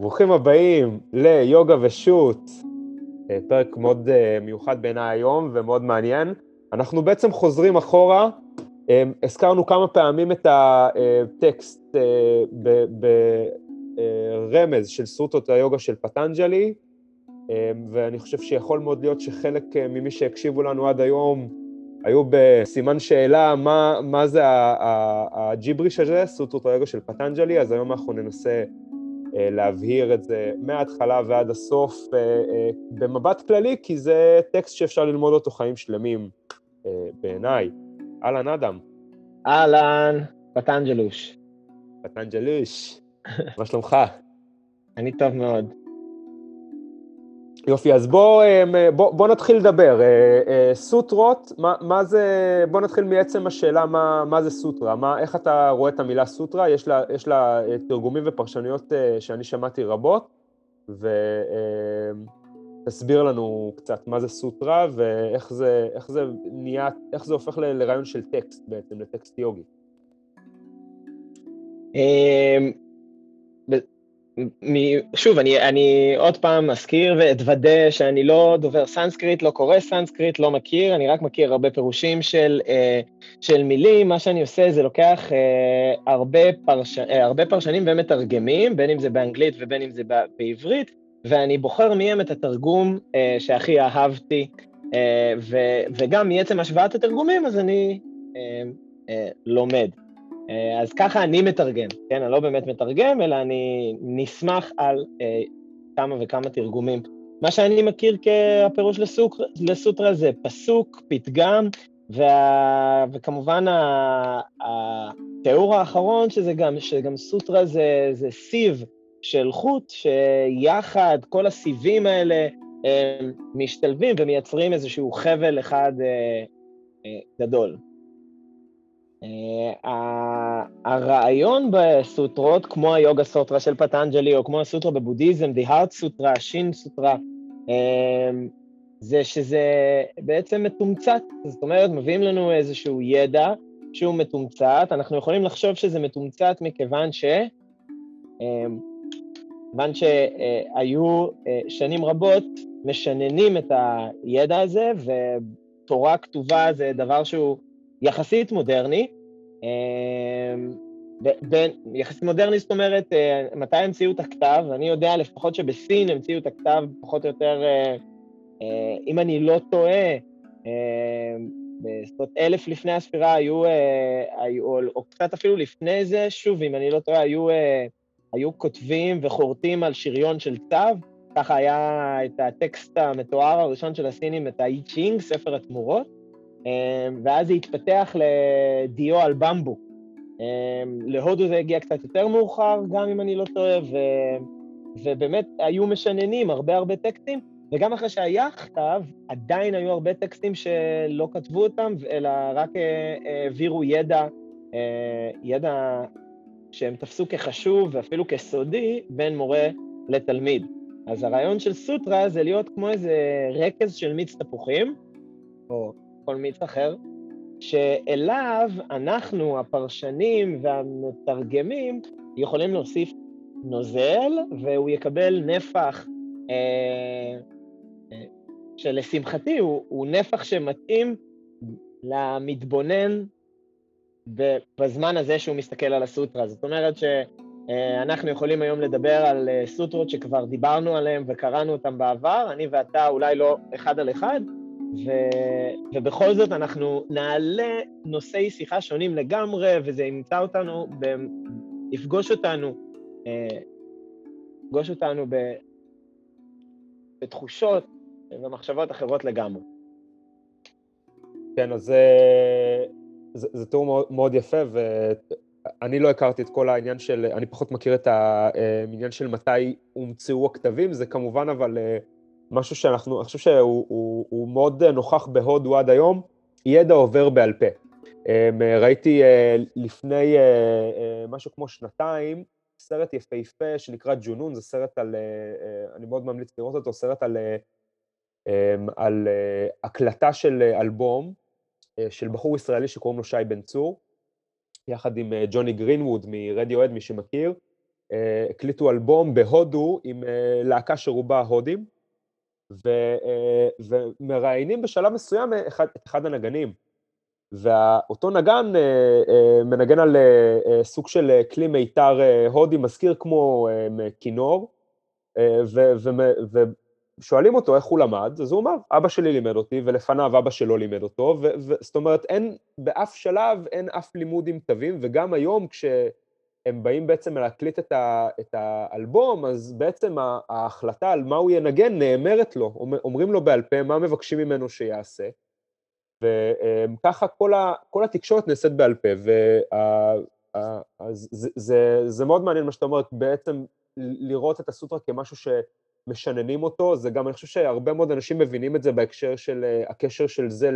ברוכים הבאים ליוגה ושות, אה, פרק מאוד אה, מיוחד בעיניי היום ומאוד מעניין. אנחנו בעצם חוזרים אחורה, אה, הזכרנו כמה פעמים את הטקסט ברמז של סרוטות היוגה של פטנג'לי, ואני חושב שיכול מאוד להיות שחלק ממי שהקשיבו לנו עד היום היו בסימן שאלה מה, מה זה הג'יבריש הזה, סרוטות היוגה של פטנג'לי, אז היום אנחנו ננסה להבהיר את זה מההתחלה ועד הסוף אה, אה, במבט כללי, כי זה טקסט שאפשר ללמוד אותו חיים שלמים בעיניי. אהלן, אדם. אהלן, פטנג'לוש. פטנג'לוש, מה שלומך? אני טוב מאוד. יופי, אז בוא, אמ, בוא, בוא נתחיל לדבר. אה, אה, סוטרות, מה, מה זה, בוא נתחיל מעצם השאלה מה, מה זה סוטרה, מה, איך אתה רואה את המילה סוטרה, יש לה, יש לה אה, תרגומים ופרשנויות שאני שמעתי רבות, ותסביר לנו קצת מה זה סוטרה ואיך זה, איך זה נהיה, איך זה הופך לרעיון של טקסט בעצם, לטקסט יוגי. שוב, אני, אני עוד פעם אזכיר ואתוודה שאני לא דובר סנסקריט, לא קורא סנסקריט, לא מכיר, אני רק מכיר הרבה פירושים של, אה, של מילים. מה שאני עושה זה לוקח אה, הרבה, פרש, אה, הרבה פרשנים ומתרגמים, בין אם זה באנגלית ובין אם זה בעברית, ואני בוחר מהם את התרגום שהכי אהבתי, ו, וגם מעצם השוואת התרגומים, אז אני לומד. אה, אז ככה אני מתרגם, כן? אני לא באמת מתרגם, אלא אני נסמך על אה, כמה וכמה תרגומים. מה שאני מכיר כהפירוש לסוק, לסוטרה זה פסוק, פתגם, וה, וכמובן התיאור האחרון, שזה גם, שגם סוטרה זה, זה סיב של חוט, שיחד כל הסיבים האלה הם משתלבים ומייצרים איזשהו חבל אחד אה, אה, גדול. Uh, הרעיון בסוטרות, כמו היוגה סוטרה של פטנג'לי, או כמו הסוטרה בבודהיזם, The Heart סוטרה, שין סוטרה, uh, זה שזה בעצם מתומצת. זאת אומרת, מביאים לנו איזשהו ידע שהוא מתומצת, אנחנו יכולים לחשוב שזה מתומצת מכיוון ש... Uh, כיוון שהיו שנים רבות משננים את הידע הזה, ותורה כתובה זה דבר שהוא יחסית מודרני, אמ, בין, יחסית מודרני, זאת אומרת, אה, מתי המציאו את הכתב? אני יודע לפחות שבסין המציאו את הכתב פחות או יותר, אה, אה, אם אני לא טועה, אומרת, אלף לפני הספירה היו, היו או, או קצת אפילו לפני זה, שוב, אם אני לא טועה, היו, היו כותבים וחורטים על שריון של צו, ככה היה את הטקסט המתואר הראשון של הסינים, את האי צ'ינג, ספר התמורות. אמ, ואז זה התפתח לדיו על במבו. אמ, להודו זה הגיע קצת יותר מאוחר, גם אם אני לא טועה, ו... ובאמת היו משננים הרבה הרבה טקסטים, וגם אחרי שהיה כתב, עדיין היו הרבה טקסטים שלא כתבו אותם, אלא רק אה, העבירו ידע, אה, ידע שהם תפסו כחשוב ואפילו כסודי בין מורה לתלמיד. אז הרעיון של סוטרה זה להיות כמו איזה רכז של מיץ תפוחים, או כל מיץ אחר, שאליו אנחנו, הפרשנים והמתרגמים, יכולים להוסיף נוזל, והוא יקבל נפח אה, אה, שלשמחתי הוא, הוא נפח שמתאים למתבונן בזמן הזה שהוא מסתכל על הסוטרה. זאת אומרת שאנחנו יכולים היום לדבר על אה, סוטרות שכבר דיברנו עליהן וקראנו אותן בעבר, אני ואתה אולי לא אחד על אחד, ו... ובכל זאת אנחנו נעלה נושאי שיחה שונים לגמרי, וזה ימצא אותנו, ב... יפגוש אותנו, אה, יפגוש אותנו ב... בתחושות ומחשבות אחרות לגמרי. כן, אז זה, זה, זה תיאור מאוד, מאוד יפה, ואני לא הכרתי את כל העניין של, אני פחות מכיר את העניין של מתי הומצאו הכתבים, זה כמובן אבל אה, משהו שאנחנו, אני חושב שהוא הוא, הוא מאוד נוכח בהודו עד היום, ידע עובר בעל פה. אמ, ראיתי אה, לפני אה, אה, משהו כמו שנתיים, סרט יפהפה שנקרא ג'ונון, זה סרט על, אני מאוד ממליץ לראות אותו, סרט על, אמ, על הקלטה של אלבום של בחור ישראלי שקוראים לו שי בן צור, יחד עם ג'וני גרינווד מרדיואד, מי שמכיר, הקליטו אלבום בהודו עם להקה שרובה הודים, ומראיינים בשלב מסוים את אחד הנגנים. ואותו נגן מנגן על סוג של כלי מיתר הודי, מזכיר כמו כינור, ושואלים אותו איך הוא למד, אז הוא אמר, אבא שלי לימד אותי, ולפניו אבא שלו לימד אותו, זאת אומרת, אין, באף שלב אין אף לימוד עם תווים, וגם היום כשהם באים בעצם להקליט את, ה, את האלבום, אז בעצם ההחלטה על מה הוא ינגן נאמרת לו, אומרים לו בעל פה מה מבקשים ממנו שיעשה, וככה כל, ה, כל התקשורת נעשית בעל פה, זה מאוד מעניין מה שאתה אומר, בעצם לראות את הסוטרה כמשהו שמשננים אותו, זה גם, אני חושב שהרבה מאוד אנשים מבינים את זה בהקשר של אה, הקשר של זה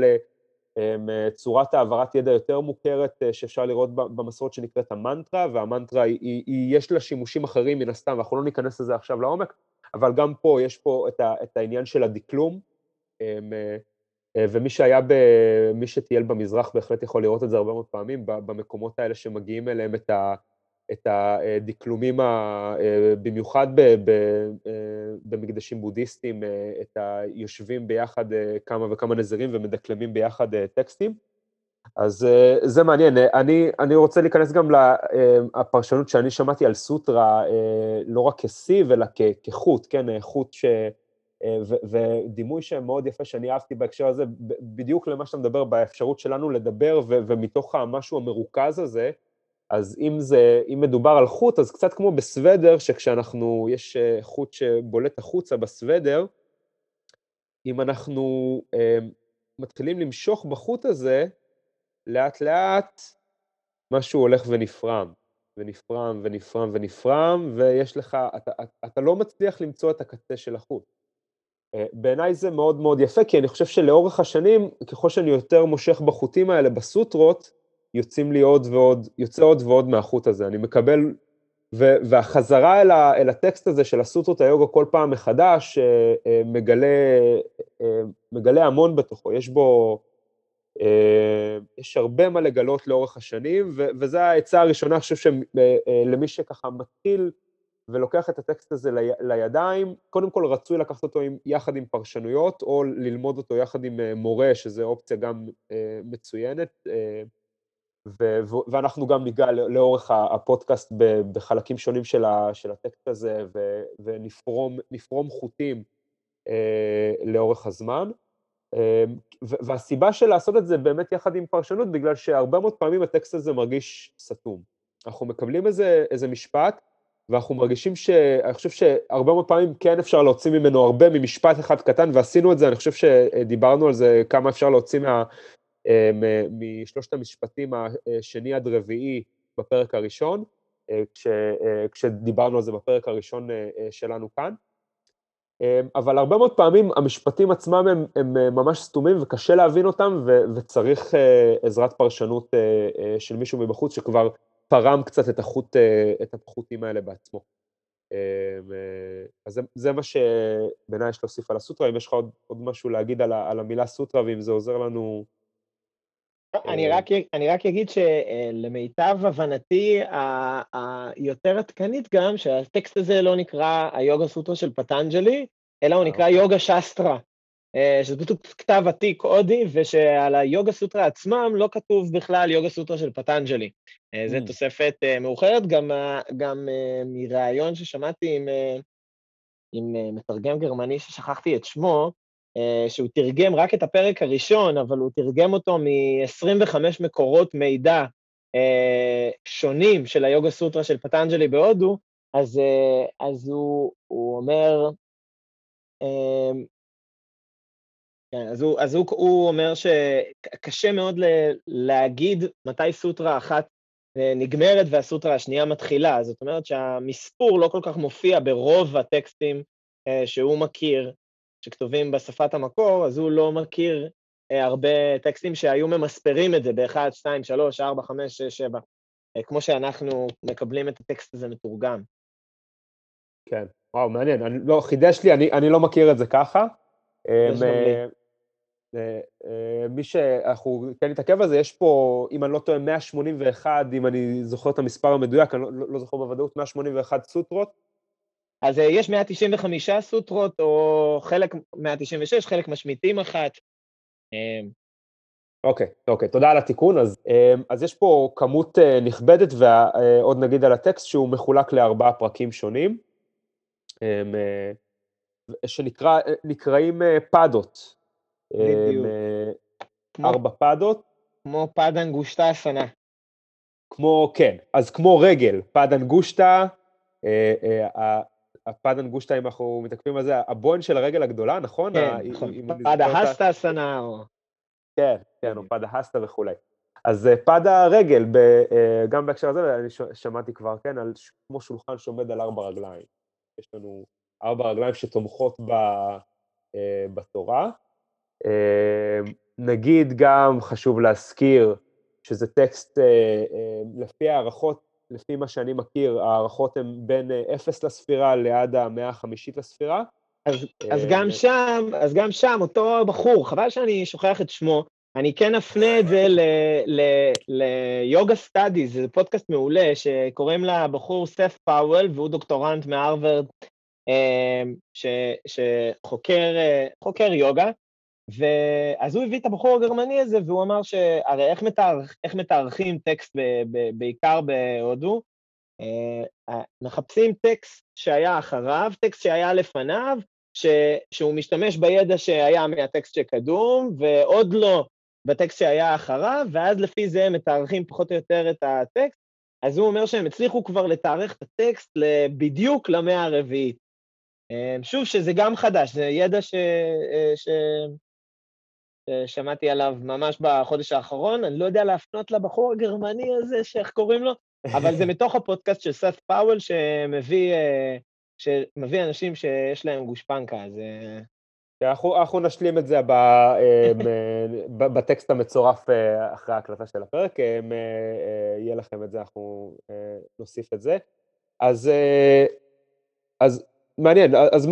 לצורת העברת ידע יותר מוכרת אה, שאפשר לראות במסורת שנקראת המנטרה, והמנטרה היא, היא, היא, יש לה שימושים אחרים מן הסתם, ואנחנו לא ניכנס לזה עכשיו לעומק, אבל גם פה יש פה את, ה, את העניין של הדקלום, אה, ומי שהיה, ב, מי שטייל במזרח בהחלט יכול לראות את זה הרבה מאוד פעמים, במקומות האלה שמגיעים אליהם את ה... את הדקלומים, ה, אה, במיוחד ב, ב, אה, במקדשים בודהיסטיים, אה, את היושבים ביחד כמה וכמה נזירים ומדקלמים ביחד טקסטים. אז זה מעניין. אני, אני רוצה להיכנס גם לפרשנות שאני שמעתי על סוטרה, לא רק כסיב, אלא כחוט, כן, חוט ש... ו, ודימוי שמאוד יפה שאני אהבתי בהקשר הזה, בדיוק למה שאתה מדבר, באפשרות שלנו לדבר, ו, ומתוך המשהו המרוכז הזה, אז אם זה, אם מדובר על חוט, אז קצת כמו בסוודר, שכשאנחנו, יש אה, חוט שבולט החוצה בסוודר, אם אנחנו אה, מתחילים למשוך בחוט הזה, לאט לאט משהו הולך ונפרם, ונפרם ונפרם ונפרם, ויש לך, אתה, אתה, אתה לא מצליח למצוא את הקצה של החוט. אה, בעיניי זה מאוד מאוד יפה, כי אני חושב שלאורך השנים, ככל שאני יותר מושך בחוטים האלה בסוטרות, יוצאים לי עוד ועוד, יוצא עוד ועוד מהחוט הזה. אני מקבל, ו, והחזרה אל, ה, אל הטקסט הזה של הסוטרות היוגה כל פעם מחדש, אה, אה, מגלה, אה, מגלה המון בתוכו. יש בו, יש הרבה מה לגלות לאורך השנים, ו, וזו העצה הראשונה, אני חושב שלמי שככה מתחיל ולוקח את הטקסט הזה לי, לידיים, קודם כל רצוי לקחת אותו עם, יחד עם פרשנויות, או ללמוד אותו יחד עם מורה, שזו אופציה גם מצוינת. ו- ואנחנו גם ניגע לאורך הפודקאסט בחלקים שונים של, ה- של הטקסט הזה ו- ונפרום חוטים אה, לאורך הזמן. אה, והסיבה של לעשות את זה באמת יחד עם פרשנות, בגלל שהרבה מאוד פעמים הטקסט הזה מרגיש סתום. אנחנו מקבלים איזה, איזה משפט, ואנחנו מרגישים ש... אני חושב שהרבה מאוד פעמים כן אפשר להוציא ממנו הרבה ממשפט אחד קטן, ועשינו את זה, אני חושב שדיברנו על זה, כמה אפשר להוציא מה, משלושת המשפטים השני עד רביעי בפרק הראשון, אה, כש, אה, כשדיברנו על זה בפרק הראשון שלנו כאן. אבל הרבה מאוד פעמים המשפטים עצמם הם, הם ממש סתומים וקשה להבין אותם ו, וצריך עזרת פרשנות של מישהו מבחוץ שכבר פרם קצת את, החוט, את החוטים האלה בעצמו. אז זה, זה מה שבעיניי יש להוסיף על הסוטרה, אם יש לך עוד, עוד משהו להגיד על, על המילה סוטרה ואם זה עוזר לנו אני רק, אני רק אגיד שלמיטב הבנתי היותר עדכנית גם, שהטקסט הזה לא נקרא היוגה סוטרה של פטנג'לי, אלא הוא נקרא יוגה שסטרה, אה, שזה פשוט כתב עתיק הודי, ושעל היוגה סוטרה עצמם לא כתוב בכלל יוגה סוטרה של פטנג'לי. אה, זו mm. תוספת אה, מאוחרת, גם, גם מראיון ששמעתי עם, עם מתרגם גרמני ששכחתי את שמו, אה, שהוא תרגם רק את הפרק הראשון, אבל הוא תרגם אותו מ-25 מקורות מידע אה, שונים של היוגה סוטרה של פטנג'לי בהודו, אז, אה, אז הוא, הוא אומר, כן, אז, הוא, אז הוא, הוא אומר שקשה מאוד להגיד מתי סוטרה אחת נגמרת והסוטרה השנייה מתחילה, זאת אומרת שהמספור לא כל כך מופיע ברוב הטקסטים שהוא מכיר, שכתובים בשפת המקור, אז הוא לא מכיר אה, הרבה טקסטים שהיו ממספרים את זה ב-1, 2, 3, 4, 5, 6, 7, כמו שאנחנו מקבלים את הטקסט הזה מתורגם. כן, וואו, מעניין. אני, לא, חידש לי, אני, אני לא מכיר את זה ככה. אמ, אה, מי שאנחנו כן נתעכב על זה, יש פה, אם אני לא טועה, 181, אם אני זוכר את המספר המדויק, אני לא, לא זוכר בוודאות, 181 סוטרות. אז יש 195 סוטרות, או חלק 196, חלק משמיטים אחת. אוקיי, אוקיי, תודה על התיקון. אז, אז יש פה כמות נכבדת, ועוד נגיד על הטקסט שהוא מחולק לארבעה פרקים שונים, שנקראים פדות. בדיוק. ארבע פדות. כמו פד אנגושטה הסנה. כמו, כן, אז כמו רגל, פד אנגושטה, הפד אנגושטה, אם אנחנו מתעכבים על זה, הבוין של הרגל הגדולה, נכון? כן, נכון, פד ההסטה הסנה. כן, כן, או פד ההסטה וכולי. אז פד הרגל, גם בהקשר הזה, אני שמעתי כבר, כן, על כמו שולחן שעומד על ארבע רגליים. יש לנו ארבע רגליים שתומכות בתורה. נגיד גם, חשוב להזכיר, שזה טקסט, לפי הערכות, לפי מה שאני מכיר, הערכות הן בין אפס לספירה ליד המאה החמישית לספירה. אז, אז גם שם, אז גם שם, אותו בחור, חבל שאני שוכח את שמו, אני כן אפנה את זה ל Yoga Studies, זה פודקאסט מעולה, שקוראים לבחור סת' פאוול, והוא דוקטורנט מהרווארד, שחוקר יוגה, ואז הוא הביא את הבחור הגרמני הזה, והוא אמר שהרי איך, מתארך, איך מתארכים טקסט ב, ב, בעיקר בהודו? אה, מחפשים טקסט שהיה אחריו, טקסט שהיה לפניו, ש, שהוא משתמש בידע שהיה מהטקסט שקדום, ועוד לא בטקסט שהיה אחריו, ואז לפי זה הם מתארכים פחות או יותר את הטקסט. אז הוא אומר שהם הצליחו כבר לתארך את הטקסט בדיוק למאה הרביעית. אה, שוב, שזה גם חדש, זה ידע ש... אה, ש... ששמעתי עליו ממש בחודש האחרון, אני לא יודע להפנות לבחור הגרמני הזה, שאיך קוראים לו, אבל זה מתוך הפודקאסט של סף פאוול, שמביא, אה, שמביא אנשים שיש להם גושפנקה, אז... אה, אנחנו, אנחנו נשלים את זה ב, אה, בטקסט המצורף אחרי ההקלטה של הפרק, יהיה לכם את זה, אנחנו נוסיף את זה. אז, אז מעניין, אז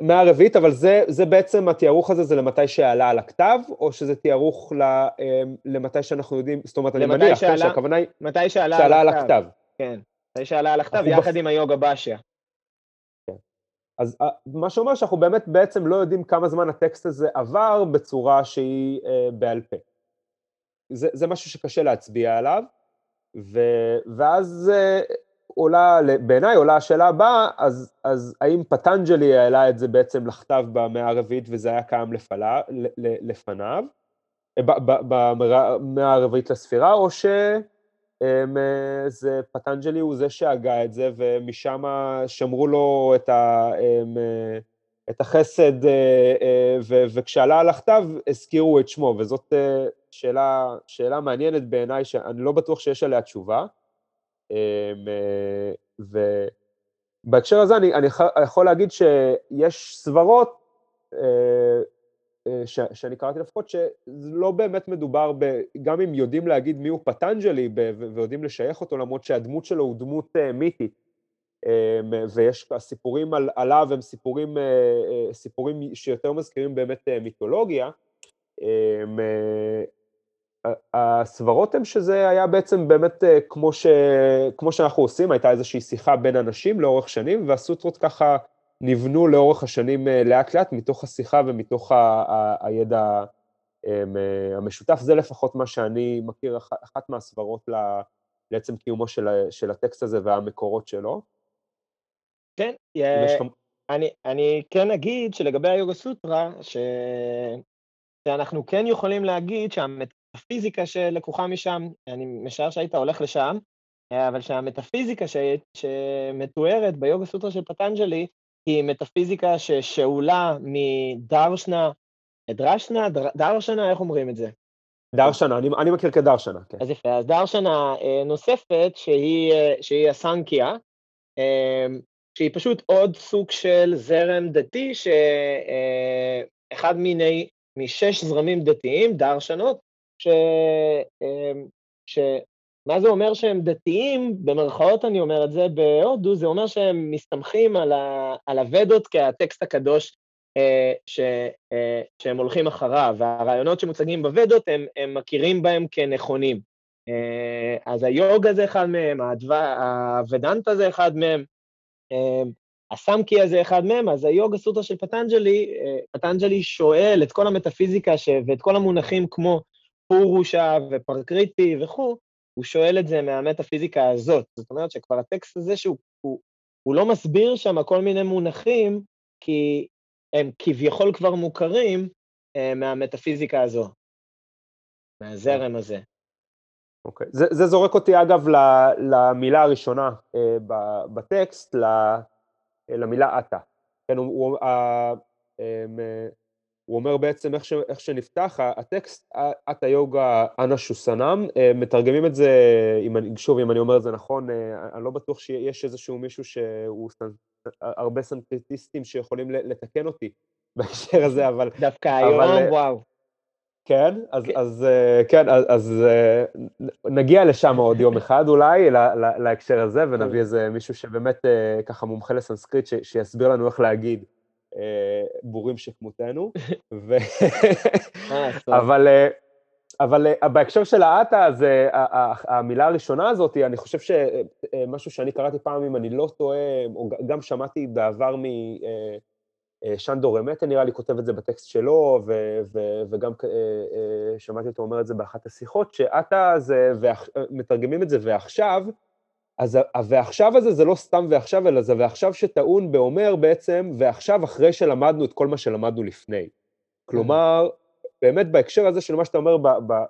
מה הרביעית, אבל זה, זה בעצם, התיארוך הזה זה למתי שעלה על הכתב, או שזה תיארוך אמ, למתי שאנחנו יודעים, זאת אומרת, אני מניח, כן, שהכוונה היא מתי שעלה, שעלה על הכתב. כן, מתי שעלה על הכתב, יחד בח... עם היוגה באשיה. כן. אז אה, מה שאומר שאנחנו באמת בעצם לא יודעים כמה זמן הטקסט הזה עבר בצורה שהיא אה, בעל פה. זה, זה משהו שקשה להצביע עליו, ו, ואז אה, עולה, בעיניי עולה השאלה הבאה, אז, אז האם פטנג'לי העלה את זה בעצם לכתב במאה הרביעית וזה היה קיים לפלה, לפניו, אה, במאה הרביעית לספירה, או שזה אה, פטנג'לי הוא זה שהגה את זה ומשם שמרו לו את, ה, אה, את החסד וכשעלה על הכתב הזכירו את שמו, וזאת שאלה, שאלה מעניינת בעיניי שאני לא בטוח שיש עליה תשובה. אמ, אה, ובהקשר הזה אני, אני יכול להגיד שיש סברות, אה, אה, ש, שאני קראתי לפחות, שלא באמת מדובר, ב, גם אם יודעים להגיד מיהו פטנג'לי ויודעים לשייך אותו, למרות שהדמות שלו הוא דמות מיתית, אמ, ויש הסיפורים על, עליו הם סיפורים, סיפורים שיותר מזכירים באמת מיתולוגיה, אמ, הסברות הן שזה היה בעצם באמת אה, כמו, ש... כמו שאנחנו עושים, הייתה איזושהי שיחה בין אנשים לאורך שנים, והסוטרות ככה נבנו לאורך השנים אה, לאט לאט מתוך השיחה ומתוך ה... ה... הידע אמ, אה, המשותף. זה לפחות מה שאני מכיר, אחת מהסברות לעצם קיומו של, של הטקסט הזה והמקורות שלו. כן, yeah, אני, אני כן אגיד שלגבי היוגה סוטרה, ש... שאנחנו כן יכולים להגיד שהמת... הפיזיקה שלקוחה משם, אני משער שהיית הולך לשם, אבל שהמטאפיזיקה ש... שמתוארת ביוגה סוטרה של פטנג'לי, היא מטאפיזיקה ששאולה מדרשנה, דרשנה, דרשנה, איך אומרים את זה? דרשנה, אני, אני מכיר כדרשנה, כן. אז יפה, אז דרשנה אה, נוספת, שהיא, אה, שהיא הסנקיה, אה, שהיא פשוט עוד סוג של זרם דתי, שאחד מיני, משש זרמים דתיים, דרשנות, ש... אמ, ש... מה זה אומר שהם דתיים, במרכאות אני אומר את זה, בהודו זה אומר שהם מסתמכים על, ה... על הוודות כהטקסט הקדוש ש, שהם הולכים אחריו, והרעיונות שמוצגים בוודות, הם, הם מכירים בהם כנכונים. אז היוגה זה אחד מהם, הוודנטה זה אחד מהם, הסמקיה זה אחד מהם, אז היוגה סוטרה של פטנג'לי, פטנג'לי שואל את כל המטאפיזיקה ש... ואת כל המונחים כמו פורושה ופרקריטי וכו', הוא שואל את זה מהמטאפיזיקה הזאת. זאת אומרת שכבר הטקסט הזה שהוא הוא, הוא לא מסביר שם כל מיני מונחים, כי הם כביכול כבר מוכרים אה, מהמטאפיזיקה הזו, מהזרם הזה. אוקיי. Okay. זה, זה זורק אותי אגב למילה הראשונה אה, בטקסט, למילה अथ. כן, הוא, הוא, אה, הוא אומר בעצם איך, ש, איך שנפתח הטקסט, अथ योगानुशासनम्, אה, מתרגמים את זה, אם אני, שוב אם אני אומר את זה נכון, אה, אני לא בטוח שיש איזשהו מישהו שהוא, הרבה סנסקריטיסטים שיכולים לתקן אותי בהקשר הזה, אבל... דווקא היום, אבל, וואו. כן, אז, כן. אז, כן, אז, אז נגיע לשם עוד יום אחד אולי, לה, לה, להקשר הזה, ונביא כן. איזה מישהו שבאמת ככה מומחה לסנסקריט, ש, שיסביר לנו איך להגיד. בורים שכמותנו, ו... אבל, אבל בהקשר של האטה, אז המילה הראשונה הזאת, אני חושב שמשהו שאני קראתי פעם, אם אני לא טועה, או גם שמעתי בעבר משנדור רמטה, נראה לי, כותב את זה בטקסט שלו, ו, ו, וגם שמעתי אותו אומר את זה באחת השיחות, שאטה זה, מתרגמים את זה ועכשיו, אז ה"ועכשיו" הזה זה לא סתם ועכשיו, אלא זה ועכשיו שטעון באומר בעצם, ועכשיו אחרי שלמדנו את כל מה שלמדנו לפני. כלומר, באמת בהקשר הזה של מה שאתה אומר, אה,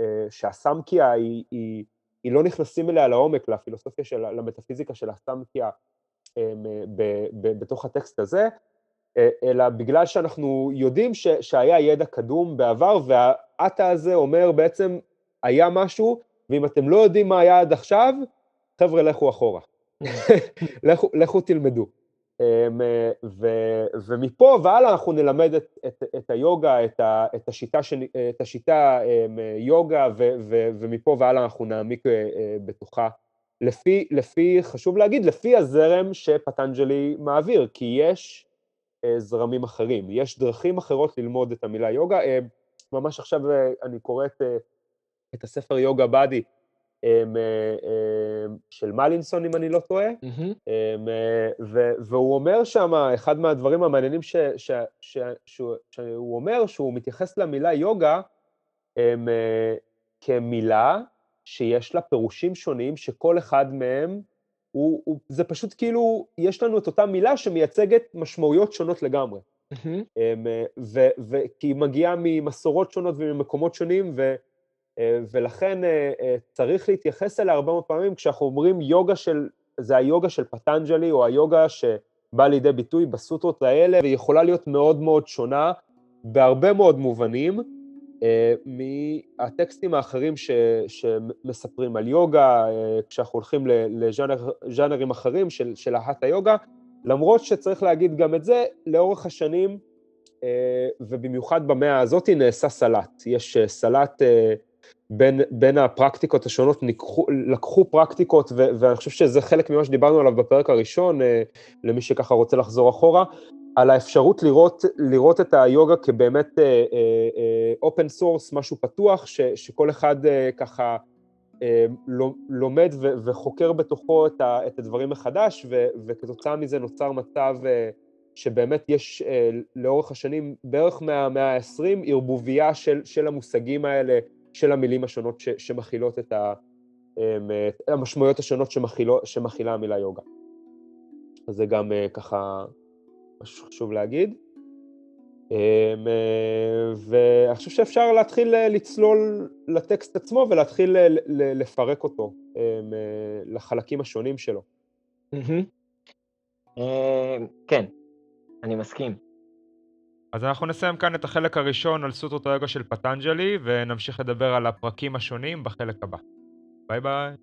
אה, שהסמקיה היא, היא, היא לא נכנסים אליה לעומק, לפילוסופיה של, למטאפיזיקה של הסמקיה ב, בתוך הטקסט הזה, אלא בגלל שאנחנו יודעים ש, שהיה ידע קדום בעבר, והאטה הזה אומר בעצם, היה משהו, ואם אתם לא יודעים מה היה עד עכשיו, חבר'ה, לכו אחורה. לכו, לכו תלמדו. אמ, ו, ומפה והלאה אנחנו נלמד את, את, את היוגה, את, ה, את השיטה, ש, את השיטה אמ, יוגה, ו, ו, ומפה והלאה אנחנו נעמיק אה, אה, בתוכה. לפי, לפי, חשוב להגיד, לפי הזרם שפטנג'לי מעביר, כי יש אה, זרמים אחרים, יש דרכים אחרות ללמוד את המילה יוגה. ממש עכשיו אני קורא את, את הספר יוגה באדי של מלינסון, אם אני לא טועה, mm-hmm. והוא אומר שם, אחד מהדברים המעניינים שהוא אומר, שהוא מתייחס למילה יוגה כמילה שיש לה פירושים שונים, שכל אחד מהם, הוא, הוא, זה פשוט כאילו, יש לנו את אותה מילה שמייצגת משמעויות שונות לגמרי. Mm-hmm. ו, ו, כי היא מגיעה ממסורות שונות וממקומות שונים, ו... אה, ולכן אה, אה, צריך להתייחס אליה הרבה מאוד פעמים כשאנחנו אומרים יוגה של, זה היוגה של פטנג'לי או היוגה שבאה לידי ביטוי בסוטרות האלה והיא יכולה להיות מאוד מאוד שונה בהרבה מאוד מובנים מהטקסטים האחרים ש, שמספרים על יוגה, כשאנחנו הולכים לז'אנרים אחרים של, של ההט היוגה, למרות שצריך להגיד גם את זה, לאורך השנים ובמיוחד במאה הזאת נעשה סלט. יש סלט בין, בין הפרקטיקות השונות, ניקחו, לקחו פרקטיקות, ו, ואני חושב שזה חלק ממה שדיברנו עליו בפרק הראשון, אה, למי שככה רוצה לחזור אחורה, על האפשרות לראות, לראות את היוגה כבאמת open אה, source, אה, משהו פתוח, ש, שכל אחד ככה אה, לומד ו, וחוקר בתוכו את, ה, את הדברים מחדש, ו, וכתוצאה מזה נוצר מצב שבאמת יש אה, לאורך השנים, בערך מהמאה ה-20, ערבוביה של, של המושגים האלה, של המילים השונות ש, שמכילות את, ה, אמ, המשמעויות השונות שמכילו, שמכילה המילה יוגה. אז זה גם אה, ככה משהו שחשוב להגיד. אמ, אה, ואני חושב שאפשר להתחיל אה, לצלול לטקסט עצמו ולהתחיל לפרק אותו אמ, לחלקים השונים שלו. כן, אני מסכים. אז אנחנו נסיים כאן את החלק הראשון על סוטרות היוגה של פטנג'לי, ונמשיך לדבר על הפרקים השונים בחלק הבא. ביי ביי.